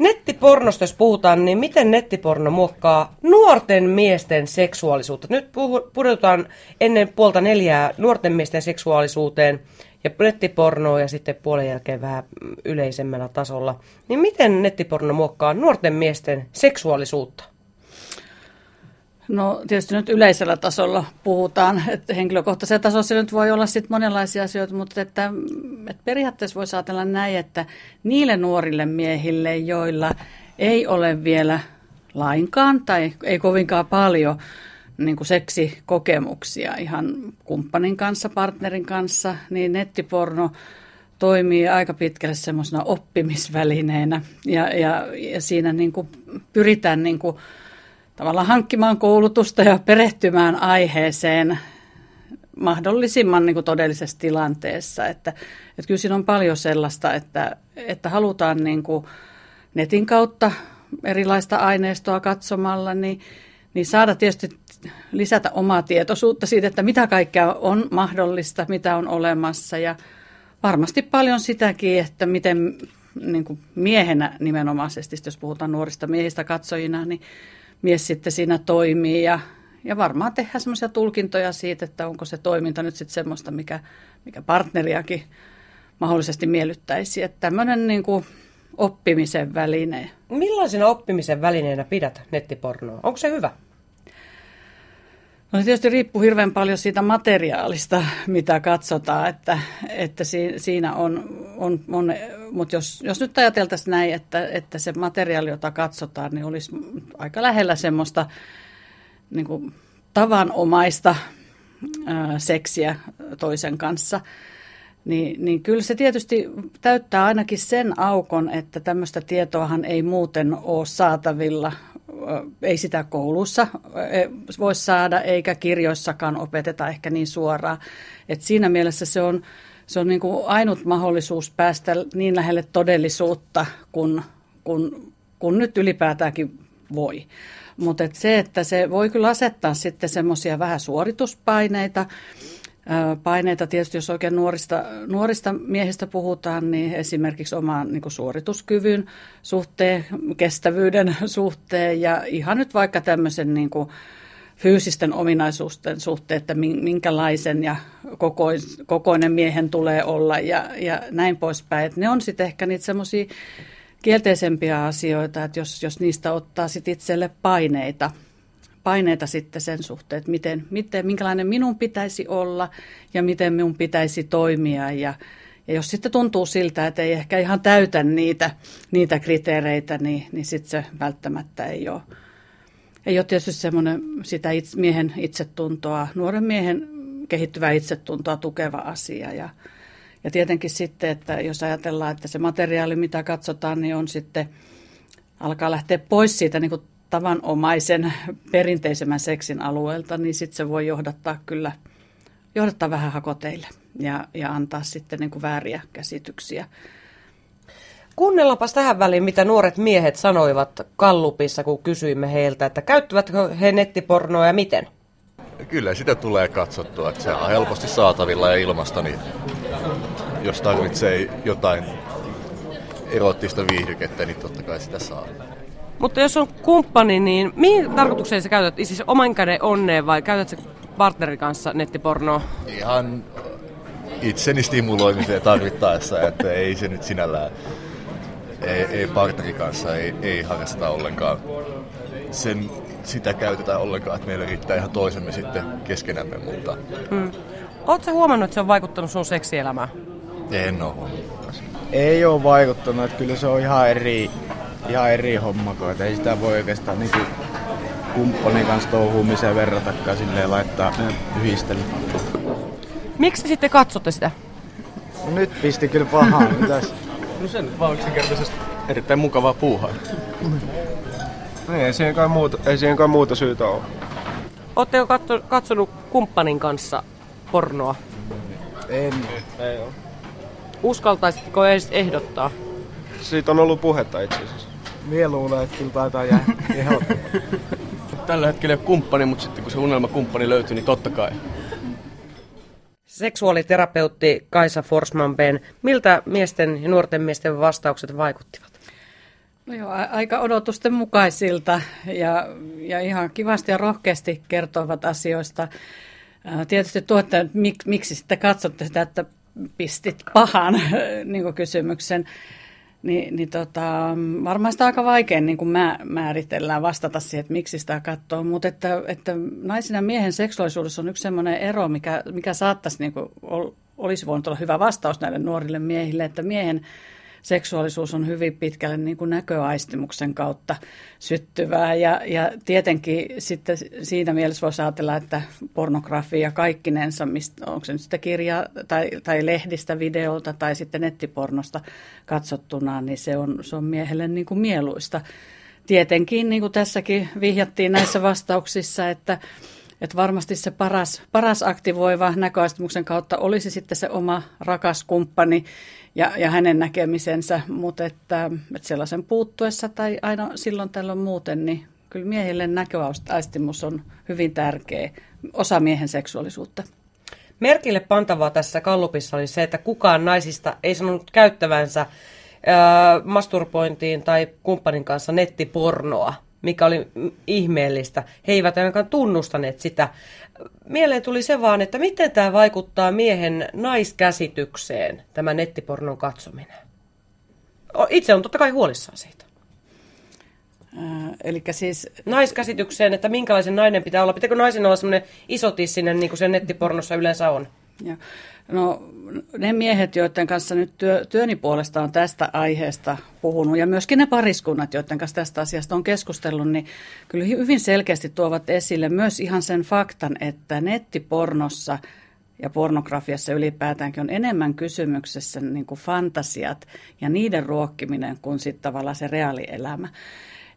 Nettipornosta jos puhutaan, niin miten nettiporno muokkaa nuorten miesten seksuaalisuutta? Nyt puhutaan ennen puolta neljää nuorten miesten seksuaalisuuteen ja nettipornoa ja sitten puolen jälkeen vähän yleisemmällä tasolla. Niin miten nettiporno muokkaa nuorten miesten seksuaalisuutta? No tietysti nyt yleisellä tasolla puhutaan, että henkilökohtaisella tasolla nyt voi olla sitten monenlaisia asioita, mutta että, että periaatteessa voisi ajatella näin, että niille nuorille miehille, joilla ei ole vielä lainkaan tai ei kovinkaan paljon niin kuin seksikokemuksia ihan kumppanin kanssa, partnerin kanssa, niin nettiporno toimii aika pitkälle semmoisena oppimisvälineenä. Ja, ja, ja siinä niin kuin pyritään niin kuin tavallaan hankkimaan koulutusta ja perehtymään aiheeseen mahdollisimman niin kuin todellisessa tilanteessa. Että, että kyllä siinä on paljon sellaista, että, että halutaan niin kuin netin kautta erilaista aineistoa katsomalla, niin, niin saada tietysti lisätä omaa tietoisuutta siitä, että mitä kaikkea on mahdollista, mitä on olemassa ja varmasti paljon sitäkin, että miten niin kuin miehenä nimenomaisesti, jos puhutaan nuorista miehistä katsojina, niin mies sitten siinä toimii ja, ja varmaan tehdään semmoisia tulkintoja siitä, että onko se toiminta nyt sitten semmoista, mikä, mikä partneriakin mahdollisesti miellyttäisi. Että tämmöinen niin kuin oppimisen väline. Millaisena oppimisen välineenä pidät nettipornoa? Onko se hyvä? No se tietysti riippuu hirveän paljon siitä materiaalista, mitä katsotaan, että, että siinä on, on, on mutta jos, jos nyt ajateltaisiin näin, että, että se materiaali, jota katsotaan, niin olisi aika lähellä semmoista niin kuin tavanomaista ää, seksiä toisen kanssa, niin, niin kyllä se tietysti täyttää ainakin sen aukon, että tämmöistä tietoahan ei muuten ole saatavilla ei sitä koulussa voi saada, eikä kirjoissakaan opeteta ehkä niin suoraan. Et siinä mielessä se on, se on niin kuin ainut mahdollisuus päästä niin lähelle todellisuutta, kun, kun, kun nyt ylipäätäänkin voi. Mutta et se, että se voi kyllä asettaa sitten semmoisia vähän suorituspaineita, paineita tietysti, jos oikein nuorista, nuorista miehistä puhutaan, niin esimerkiksi oman niin suorituskyvyn suhteen, kestävyyden suhteen ja ihan nyt vaikka tämmöisen niin kuin, fyysisten ominaisuusten suhteen, että minkälaisen ja kokoinen miehen tulee olla ja, ja näin poispäin. Et ne on sitten ehkä niitä semmoisia kielteisempiä asioita, että jos, jos niistä ottaa sitten itselle paineita – paineita sitten sen suhteen, että miten, miten, minkälainen minun pitäisi olla ja miten minun pitäisi toimia. Ja, ja jos sitten tuntuu siltä, että ei ehkä ihan täytä niitä, niitä kriteereitä, niin, niin sitten se välttämättä ei ole. Ei ole tietysti semmoinen sitä itse, miehen itsetuntoa, nuoren miehen kehittyvää itsetuntoa tukeva asia. Ja, ja tietenkin sitten, että jos ajatellaan, että se materiaali, mitä katsotaan, niin on sitten, alkaa lähteä pois siitä niin kuin tavanomaisen perinteisemmän seksin alueelta, niin sitten se voi johdattaa kyllä johdattaa vähän hakoteille ja, ja antaa sitten niin kuin vääriä käsityksiä. Kuunnellaanpas tähän väliin, mitä nuoret miehet sanoivat Kallupissa, kun kysyimme heiltä, että käyttävätkö he nettipornoa ja miten? Kyllä sitä tulee katsottua, että se on helposti saatavilla ja ilmasta, niin jos tarvitsee jotain erottista viihdykettä, niin totta kai sitä saa. Mutta jos on kumppani, niin mihin tarkoitukseen sä käytät? Siis oman käden onneen vai käytätkö partnerin kanssa nettipornoa? Ihan itseni stimuloimiseen tarvittaessa, että ei se nyt sinällään, ei, ei partnerin kanssa ei, ei harrasta ollenkaan. Sen, sitä käytetään ollenkaan, että meillä riittää ihan toisemme sitten keskenämme, mutta... Hmm. Oletko huomannut, että se on vaikuttanut sun seksielämään? En ole huomannut. Ei ole vaikuttanut, että kyllä se on ihan eri, ihan eri homma, kun ei sitä voi oikeastaan niin kuin kumppanin kanssa touhuumiseen verratakaan silleen laittaa yhdistellä. Miksi sitten katsotte sitä? No nyt pisti kyllä pahaa. Mitäs? No sen nyt vaan yksinkertaisesti erittäin mukavaa puuhaa. Niin, ei siihen kai muuta, ei siihen kai muuta syytä ole. Oletteko katso, katsonut kumppanin kanssa pornoa? En. Ei ole. Uskaltaisitko edes ehdottaa? Siitä on ollut puhetta itse asiassa. Mie luulen, että kyllä taitaa jää Tällä hetkellä ei ole kumppani, mutta sitten kun se unelmakumppani löytyy, niin totta kai. Seksuaaliterapeutti Kaisa Forsman Miltä miesten ja nuorten miesten vastaukset vaikuttivat? No joo, aika odotusten mukaisilta ja, ja ihan kivasti ja rohkeasti kertovat asioista. Tietysti tuottajat, mik, miksi sitten katsotte sitä, että pistit pahan niin kysymyksen, niin, niin tota, varmaan sitä aika vaikea niin kuin mä, määritellään vastata siihen, että miksi sitä katsoo. Mutta että, että naisen ja miehen seksuaalisuudessa on yksi sellainen ero, mikä, mikä saattaisi, niin kuin, olisi voinut olla hyvä vastaus näille nuorille miehille, että miehen seksuaalisuus on hyvin pitkälle niin kuin näköaistimuksen kautta syttyvää. Ja, ja tietenkin sitten siinä mielessä voisi ajatella, että pornografia kaikkinensa, mistä, onko se nyt sitä kirjaa tai, tai lehdistä, videolta tai sitten nettipornosta katsottuna, niin se on, se on miehelle niin kuin mieluista. Tietenkin, niin kuin tässäkin vihjattiin näissä vastauksissa, että että varmasti se paras, paras aktivoiva näköastumuksen kautta olisi sitten se oma rakas kumppani ja, ja hänen näkemisensä, mutta että, että sellaisen puuttuessa tai aina silloin tällöin muuten, niin kyllä miehille näköaistimus on hyvin tärkeä osa miehen seksuaalisuutta. Merkille pantavaa tässä kallupissa oli se, että kukaan naisista ei sanonut käyttävänsä masturbointiin tai kumppanin kanssa nettipornoa mikä oli ihmeellistä. He eivät ainakaan tunnustaneet sitä. Mieleen tuli se vaan, että miten tämä vaikuttaa miehen naiskäsitykseen, tämä nettipornon katsominen. Itse on totta kai huolissaan siitä. Äh, eli siis... Naiskäsitykseen, että minkälaisen nainen pitää olla. Pitääkö naisen olla semmoinen isotissinen, niin kuin se nettipornossa yleensä on? Ja, no ne miehet, joiden kanssa nyt työ, työni puolesta on tästä aiheesta puhunut ja myöskin ne pariskunnat, joiden kanssa tästä asiasta on keskustellut, niin kyllä hyvin selkeästi tuovat esille myös ihan sen faktan, että nettipornossa ja pornografiassa ylipäätäänkin on enemmän kysymyksessä niin kuin fantasiat ja niiden ruokkiminen kuin sitten tavallaan se reaalielämä.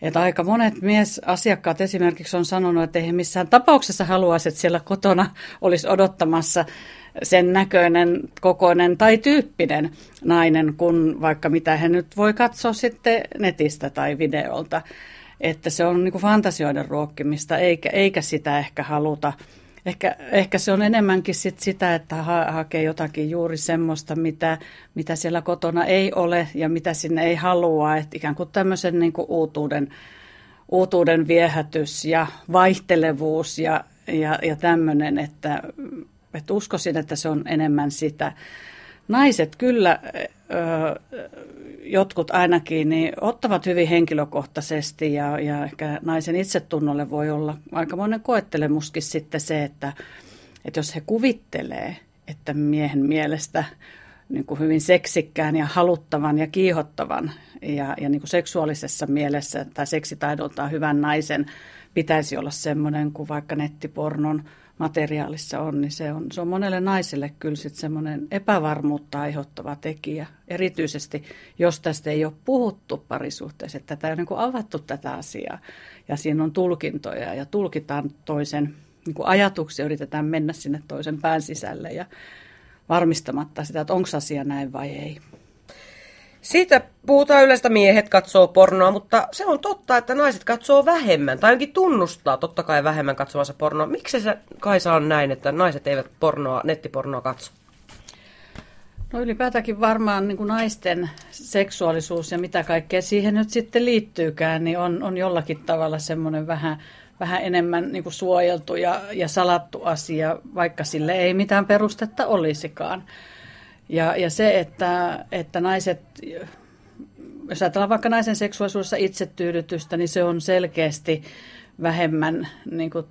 Että aika monet miesasiakkaat esimerkiksi on sanonut, että ei he missään tapauksessa haluaisi, että siellä kotona olisi odottamassa sen näköinen, kokoinen tai tyyppinen nainen, kun vaikka mitä he nyt voi katsoa sitten netistä tai videolta. Että se on niin kuin fantasioiden ruokkimista, eikä, eikä sitä ehkä haluta. Ehkä, ehkä se on enemmänkin sit sitä, että ha- hakee jotakin juuri semmoista, mitä, mitä siellä kotona ei ole ja mitä sinne ei halua. Että ikään kuin tämmöisen niin kuin uutuuden, uutuuden viehätys ja vaihtelevuus ja, ja, ja tämmöinen, että että uskoisin, että se on enemmän sitä. Naiset kyllä, jotkut ainakin, niin ottavat hyvin henkilökohtaisesti ja, ja ehkä naisen itsetunnolle voi olla aikamoinen koettelemuskin sitten se, että, että jos he kuvittelee, että miehen mielestä niin kuin hyvin seksikkään ja haluttavan ja kiihottavan ja, ja niin kuin seksuaalisessa mielessä tai seksitaidoltaan hyvän naisen pitäisi olla semmoinen kuin vaikka nettipornon – materiaalissa on, niin se on, se on monelle naiselle kyllä sitten semmoinen epävarmuutta aiheuttava tekijä. Erityisesti, jos tästä ei ole puhuttu parisuhteessa, että tätä ei ole niin avattu tätä asiaa ja siinä on tulkintoja ja tulkitaan toisen niin kuin ajatuksia, yritetään mennä sinne toisen pään sisälle ja varmistamatta sitä, että onko asia näin vai ei. Siitä puhutaan yleistä miehet katsoo pornoa, mutta se on totta, että naiset katsoo vähemmän, tai ainakin tunnustaa totta kai vähemmän katsovansa pornoa. Miksi se Kaisa on näin, että naiset eivät pornoa, nettipornoa katso? No ylipäätäänkin varmaan niin kuin naisten seksuaalisuus ja mitä kaikkea siihen nyt sitten liittyykään, niin on, on jollakin tavalla semmoinen vähän, vähän enemmän niin kuin suojeltu ja, ja salattu asia, vaikka sille ei mitään perustetta olisikaan. Ja, ja se, että, että naiset, jos ajatellaan vaikka naisen seksuaalisuudessa itsetyydytystä, niin se on selkeästi vähemmän niin kuin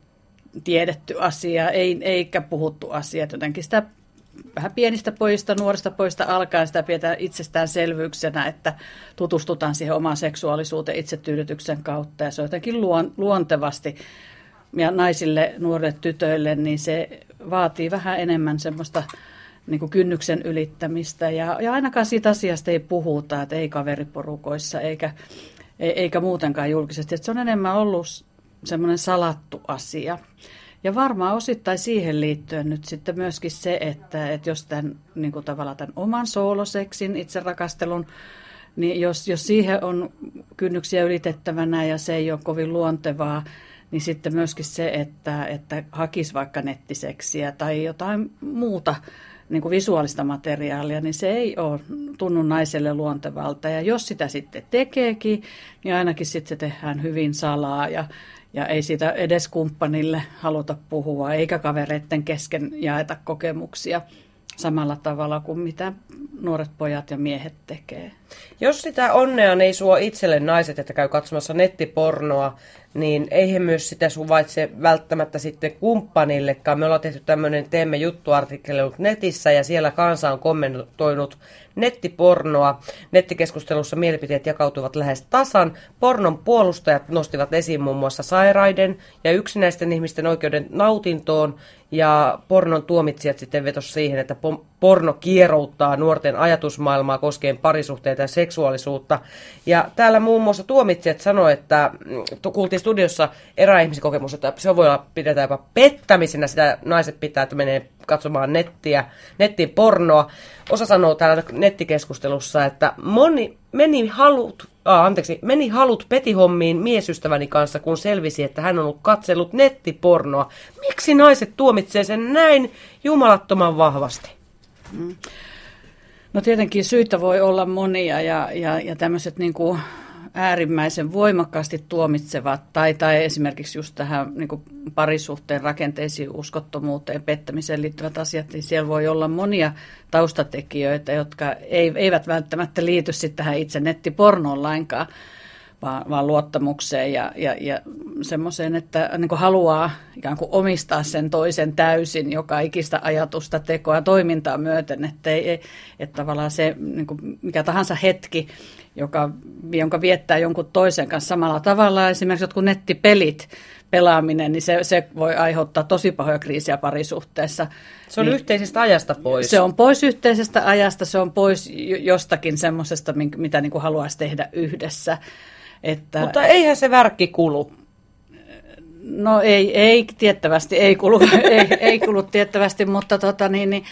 tiedetty asia, ei, eikä puhuttu asia. Jotenkin sitä vähän pienistä pojista, nuorista pojista alkaen sitä pidetään itsestäänselvyyksenä, että tutustutaan siihen omaan seksuaalisuuteen itsetyydytyksen kautta. Ja se on jotenkin luontevasti ja naisille, nuorille tytöille, niin se vaatii vähän enemmän semmoista niin kuin kynnyksen ylittämistä. Ja, ja ainakaan siitä asiasta ei puhuta, että ei kaveriporukoissa eikä, eikä muutenkaan julkisesti. Että se on enemmän ollut semmoinen salattu asia. Ja varmaan osittain siihen liittyen nyt sitten myöskin se, että, että jos tämän, niin kuin tavallaan tämän oman sooloseksin, itserakastelun, niin jos, jos siihen on kynnyksiä ylitettävänä ja se ei ole kovin luontevaa, niin sitten myöskin se, että, että hakisi vaikka nettiseksiä tai jotain muuta niin kuin visuaalista materiaalia, niin se ei ole tunnu naiselle luontevalta. Ja jos sitä sitten tekeekin, niin ainakin sitten se tehdään hyvin salaa ja, ja ei siitä edes kumppanille haluta puhua, eikä kavereiden kesken jaeta kokemuksia samalla tavalla kuin mitä nuoret pojat ja miehet tekee. Jos sitä onnea ei suo itselle naiset, että käy katsomassa nettipornoa, niin ei he myös sitä suvaitse välttämättä sitten kumppanillekaan. Me ollaan tehty tämmöinen Teemme juttuartikkeli netissä ja siellä kansa on kommentoinut nettipornoa. Nettikeskustelussa mielipiteet jakautuvat lähes tasan. Pornon puolustajat nostivat esiin muun muassa sairaiden ja yksinäisten ihmisten oikeuden nautintoon ja pornon tuomitsijat sitten vetos siihen, että porno kierouttaa nuorten ajatusmaailmaa koskien parisuhteita ja seksuaalisuutta. Ja täällä muun muassa tuomitsijat sanoi, että mm, kuultiin studiossa eräihmisen kokemus, että se voi olla pidetään jopa pettämisenä, sitä naiset pitää, että menee katsomaan nettiä, nettiin pornoa. Osa sanoo täällä nettikeskustelussa, että moni, meni halut, ah, anteeksi, meni halut petihommiin miesystäväni kanssa, kun selvisi, että hän on ollut katsellut nettipornoa. Miksi naiset tuomitsee sen näin jumalattoman vahvasti? Mm. No tietenkin syitä voi olla monia ja, ja, ja tämmöiset niin kuin äärimmäisen voimakkaasti tuomitsevat tai, tai esimerkiksi just tähän niin kuin parisuhteen rakenteisiin, uskottomuuteen, pettämiseen liittyvät asiat, niin siellä voi olla monia taustatekijöitä, jotka ei, eivät välttämättä liity sitten tähän itse nettipornoon lainkaan, vaan, vaan luottamukseen ja, ja, ja semmoiseen, että niin kuin haluaa ikään kuin omistaa sen toisen täysin joka ikistä ajatusta, tekoa, toimintaa myöten, että, ei, että tavallaan se niin kuin mikä tahansa hetki, joka, jonka viettää jonkun toisen kanssa samalla tavalla, esimerkiksi jotkut nettipelit, pelaaminen, niin se, se voi aiheuttaa tosi pahoja kriisiä parisuhteessa. Se on niin, yhteisestä ajasta pois. Se on pois yhteisestä ajasta, se on pois jostakin semmoisesta, mitä niin kuin haluaisi tehdä yhdessä. Että, Mutta eihän se värkki kulu. No ei, ei tiettävästi, ei kulu, ei, ei kulu tiettävästi, mutta tota niin, niin,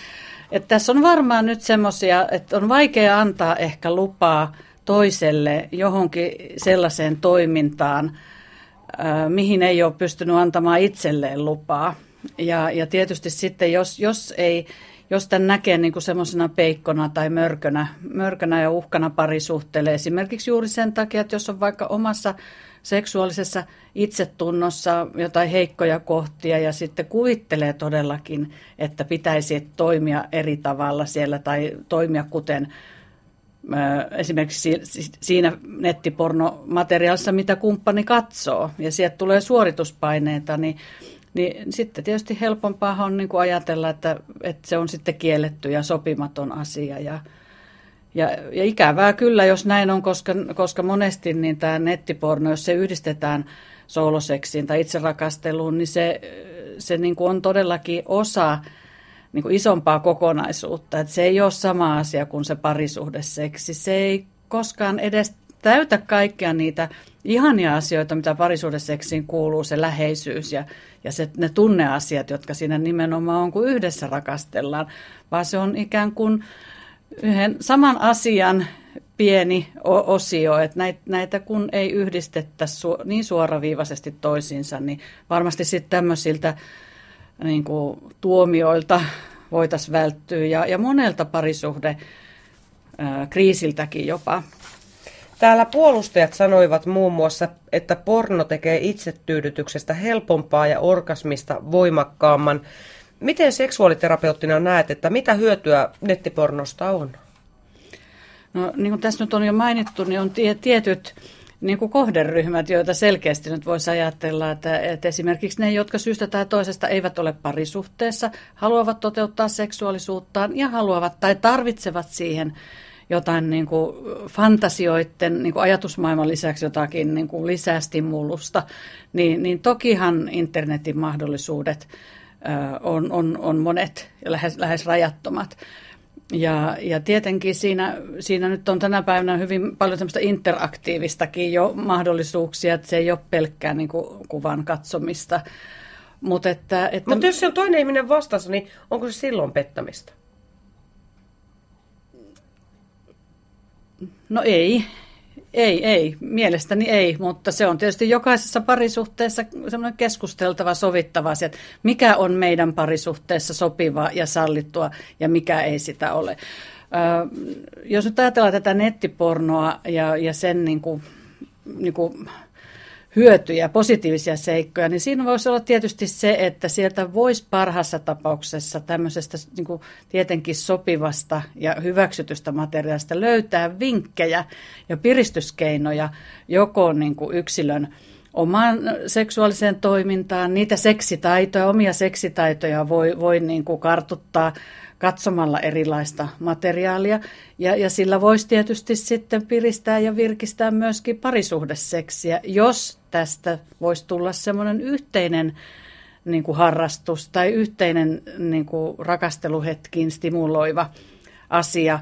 että tässä on varmaan nyt semmoisia, että on vaikea antaa ehkä lupaa toiselle johonkin sellaiseen toimintaan, mihin ei ole pystynyt antamaan itselleen lupaa. Ja, ja tietysti sitten, jos, jos, ei, jos tämän näkee niin kuin semmoisena peikkona tai mörkönä, mörkönä ja uhkana parisuhteelle, esimerkiksi juuri sen takia, että jos on vaikka omassa seksuaalisessa itsetunnossa jotain heikkoja kohtia ja sitten kuvittelee todellakin, että pitäisi toimia eri tavalla siellä tai toimia kuten esimerkiksi siinä nettipornomateriaalissa, mitä kumppani katsoo, ja sieltä tulee suorituspaineita, niin, niin sitten tietysti helpompaa on niin kuin ajatella, että, että se on sitten kielletty ja sopimaton asia. Ja, ja, ja ikävää kyllä, jos näin on, koska, koska monesti niin tämä nettiporno, jos se yhdistetään sooloseksiin tai itserakasteluun, niin se, se niin kuin on todellakin osa niin kuin isompaa kokonaisuutta. Että se ei ole sama asia kuin se parisuhdeseksi. Se ei koskaan edes täytä kaikkia niitä ihania asioita, mitä parisuhdeseksiin kuuluu, se läheisyys ja, ja se, ne tunneasiat, jotka siinä nimenomaan on, kun yhdessä rakastellaan, vaan se on ikään kuin yhden saman asian pieni osio, että näitä, näitä kun ei yhdistetä su, niin suoraviivaisesti toisiinsa, niin varmasti sitten tämmöisiltä niin kuin tuomioilta voitaisiin välttyä ja, ja monelta parisuhde kriisiltäkin jopa. Täällä puolustajat sanoivat muun muassa, että porno tekee itsetyydytyksestä helpompaa ja orgasmista voimakkaamman. Miten seksuaaliterapeuttina näet, että mitä hyötyä nettipornosta on? No niin kuin tässä nyt on jo mainittu, niin on tietyt niin kuin kohderyhmät, joita selkeästi nyt voisi ajatella, että, että esimerkiksi ne, jotka syystä tai toisesta eivät ole parisuhteessa, haluavat toteuttaa seksuaalisuuttaan ja haluavat tai tarvitsevat siihen jotain niin kuin fantasioiden niin kuin ajatusmaailman lisäksi jotakin niin kuin lisästimulusta, niin, niin tokihan internetin mahdollisuudet on, on, on monet ja lähes, lähes rajattomat. Ja, ja tietenkin siinä, siinä nyt on tänä päivänä hyvin paljon semmoista interaktiivistakin jo mahdollisuuksia, että se ei ole pelkkää niin kuin kuvan katsomista. Mutta että, että... Mut jos se on toinen ihminen vastassa, niin onko se silloin pettämistä? No ei. Ei, ei. Mielestäni ei, mutta se on tietysti jokaisessa parisuhteessa semmoinen keskusteltava, sovittava asia, että mikä on meidän parisuhteessa sopivaa ja sallittua ja mikä ei sitä ole. Ö, jos nyt ajatellaan tätä nettipornoa ja, ja sen niin kuin, niin kuin hyötyjä, positiivisia seikkoja, niin siinä voisi olla tietysti se, että sieltä voisi parhaassa tapauksessa tämmöisestä niin kuin tietenkin sopivasta ja hyväksytystä materiaalista löytää vinkkejä ja piristyskeinoja joko niin kuin yksilön omaan seksuaaliseen toimintaan, niitä seksitaitoja, omia seksitaitoja voi, voi niin kuin kartuttaa katsomalla erilaista materiaalia. Ja, ja sillä voisi tietysti sitten piristää ja virkistää myöskin parisuhdeseksiä, jos tästä voisi tulla semmoinen yhteinen niin kuin harrastus tai yhteinen niin kuin rakasteluhetkiin stimuloiva asia.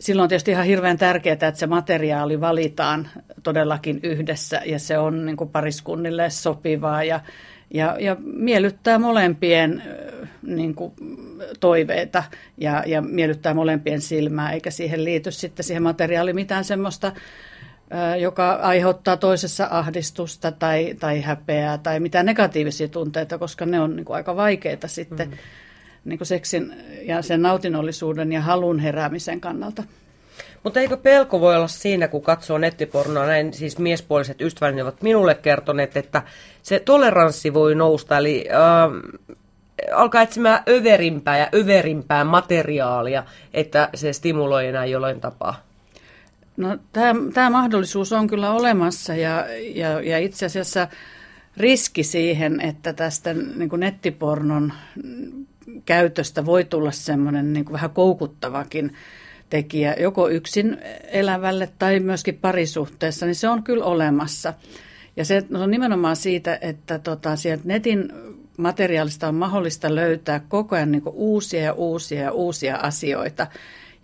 Silloin on tietysti ihan hirveän tärkeää, että se materiaali valitaan todellakin yhdessä ja se on niin kuin pariskunnille sopivaa ja, ja, ja miellyttää molempien niin kuin, toiveita ja, ja miellyttää molempien silmää, eikä siihen liity sitten siihen materiaaliin mitään semmoista, joka aiheuttaa toisessa ahdistusta tai, tai häpeää tai mitään negatiivisia tunteita, koska ne on niin kuin, aika vaikeita sitten mm. niin kuin seksin ja sen nautinnollisuuden ja halun heräämisen kannalta. Mutta eikö pelko voi olla siinä, kun katsoo nettipornoa, näin siis miespuoliset ystäväni ovat minulle kertoneet, että se toleranssi voi nousta, eli äh, alkaa etsimään överimpää ja överimpää materiaalia, että se stimuloi enää jollain tapaa? No, tämä mahdollisuus on kyllä olemassa ja, ja, ja itse asiassa riski siihen, että tästä niin kuin nettipornon käytöstä voi tulla semmoinen niin kuin vähän koukuttavakin tekijä joko yksin elävälle tai myöskin parisuhteessa, niin se on kyllä olemassa. Ja se on nimenomaan siitä, että tota, sieltä netin materiaalista on mahdollista löytää koko ajan niin uusia ja uusia ja uusia asioita.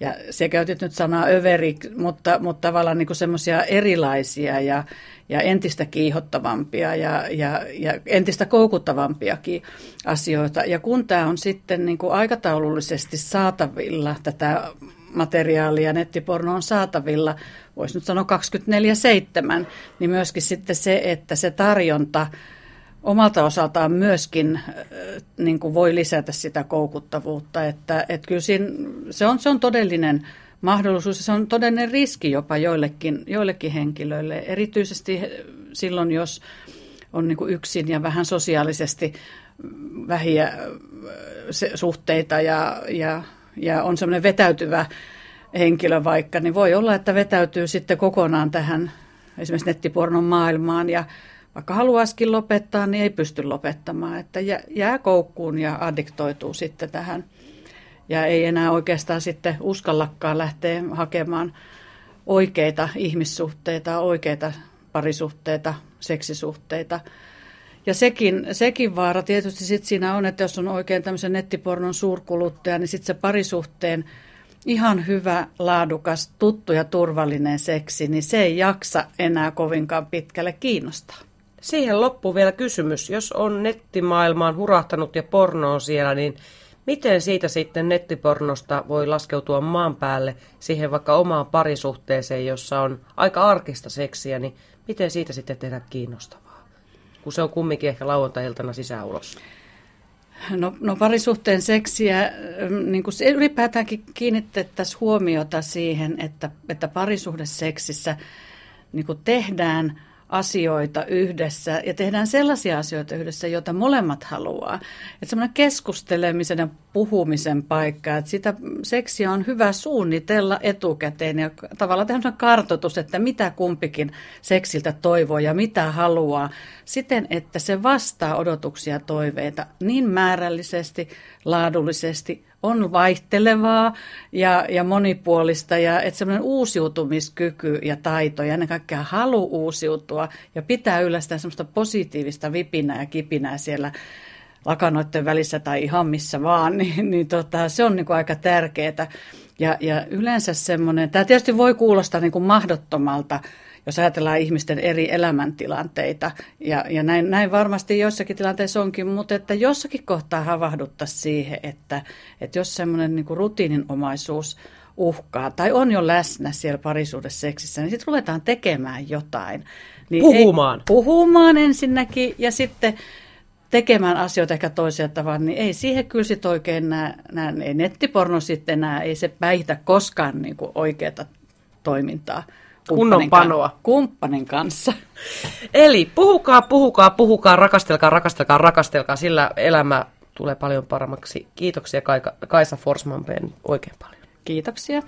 Ja se käytit nyt sanaa överi, mutta, mutta tavallaan niin semmoisia erilaisia ja, ja entistä kiihottavampia ja, ja, ja entistä koukuttavampiakin asioita. Ja kun tämä on sitten niin kuin aikataulullisesti saatavilla, tätä materiaalia, nettiporno on saatavilla, voisi nyt sanoa 24-7, niin myöskin sitten se, että se tarjonta – omalta osaltaan myöskin niin kuin voi lisätä sitä koukuttavuutta. Että, että kyllä siinä, se, on, se on todellinen mahdollisuus ja se on todellinen riski jopa joillekin, joillekin henkilöille. Erityisesti silloin, jos on niin kuin yksin ja vähän sosiaalisesti vähiä äh, suhteita ja, ja, ja on semmoinen vetäytyvä henkilö vaikka, niin voi olla, että vetäytyy sitten kokonaan tähän esimerkiksi nettipornon maailmaan ja vaikka haluaisikin lopettaa, niin ei pysty lopettamaan. Että jää koukkuun ja addiktoituu sitten tähän. Ja ei enää oikeastaan sitten uskallakaan lähteä hakemaan oikeita ihmissuhteita, oikeita parisuhteita, seksisuhteita. Ja sekin, sekin vaara tietysti sit siinä on, että jos on oikein tämmöisen nettipornon suurkuluttaja, niin sitten se parisuhteen ihan hyvä, laadukas, tuttu ja turvallinen seksi, niin se ei jaksa enää kovinkaan pitkälle kiinnostaa. Siihen loppuu vielä kysymys. Jos on nettimaailmaan hurahtanut ja porno on siellä, niin miten siitä sitten nettipornosta voi laskeutua maan päälle siihen vaikka omaan parisuhteeseen, jossa on aika arkista seksiä, niin miten siitä sitten tehdä kiinnostavaa? Kun se on kumminkin ehkä lauantai-iltana sisään ulos. No, no parisuhteen seksiä, niin kuin ylipäätäänkin kiinnitettäisiin huomiota siihen, että, että parisuhdeseksissä niin kuin tehdään asioita yhdessä ja tehdään sellaisia asioita yhdessä, joita molemmat haluaa. Että semmoinen keskustelemisen ja puhumisen paikka, että sitä seksiä on hyvä suunnitella etukäteen ja tavallaan tehdä kartoitus, että mitä kumpikin seksiltä toivoo ja mitä haluaa siten, että se vastaa odotuksia ja toiveita niin määrällisesti, laadullisesti on vaihtelevaa ja, ja monipuolista ja että semmoinen uusiutumiskyky ja taito ja ennen kaikkea halu uusiutua ja pitää yllä sitä semmoista positiivista vipinää ja kipinää siellä lakanoiden välissä tai ihan missä vaan, niin, niin tota, se on niin kuin aika tärkeää. Ja, ja yleensä semmoinen, tämä tietysti voi kuulostaa niin kuin mahdottomalta, jos ajatellaan ihmisten eri elämäntilanteita. Ja, ja näin, näin varmasti joissakin tilanteissa onkin, mutta että jossakin kohtaa havahduttaa siihen, että, että jos semmoinen niin rutiininomaisuus uhkaa tai on jo läsnä siellä parisuudesseksissä, niin sitten ruvetaan tekemään jotain. Niin Puhumaan. Ei, puhumaan ensinnäkin ja sitten tekemään asioita ehkä toisia tavalla, niin ei siihen kyllä sit oikein nämä, nämä ei nettiporno sitten enää, ei se päihtä koskaan niin kuin oikeata toimintaa. Kunnon kumppanin panoa. kan- Kumppanin kanssa. Eli puhukaa, puhukaa, puhukaa, rakastelkaa, rakastelkaa, rakastelkaa, sillä elämä tulee paljon paremmaksi. Kiitoksia Kaika, Kaisa Forsman oikein paljon. Kiitoksia.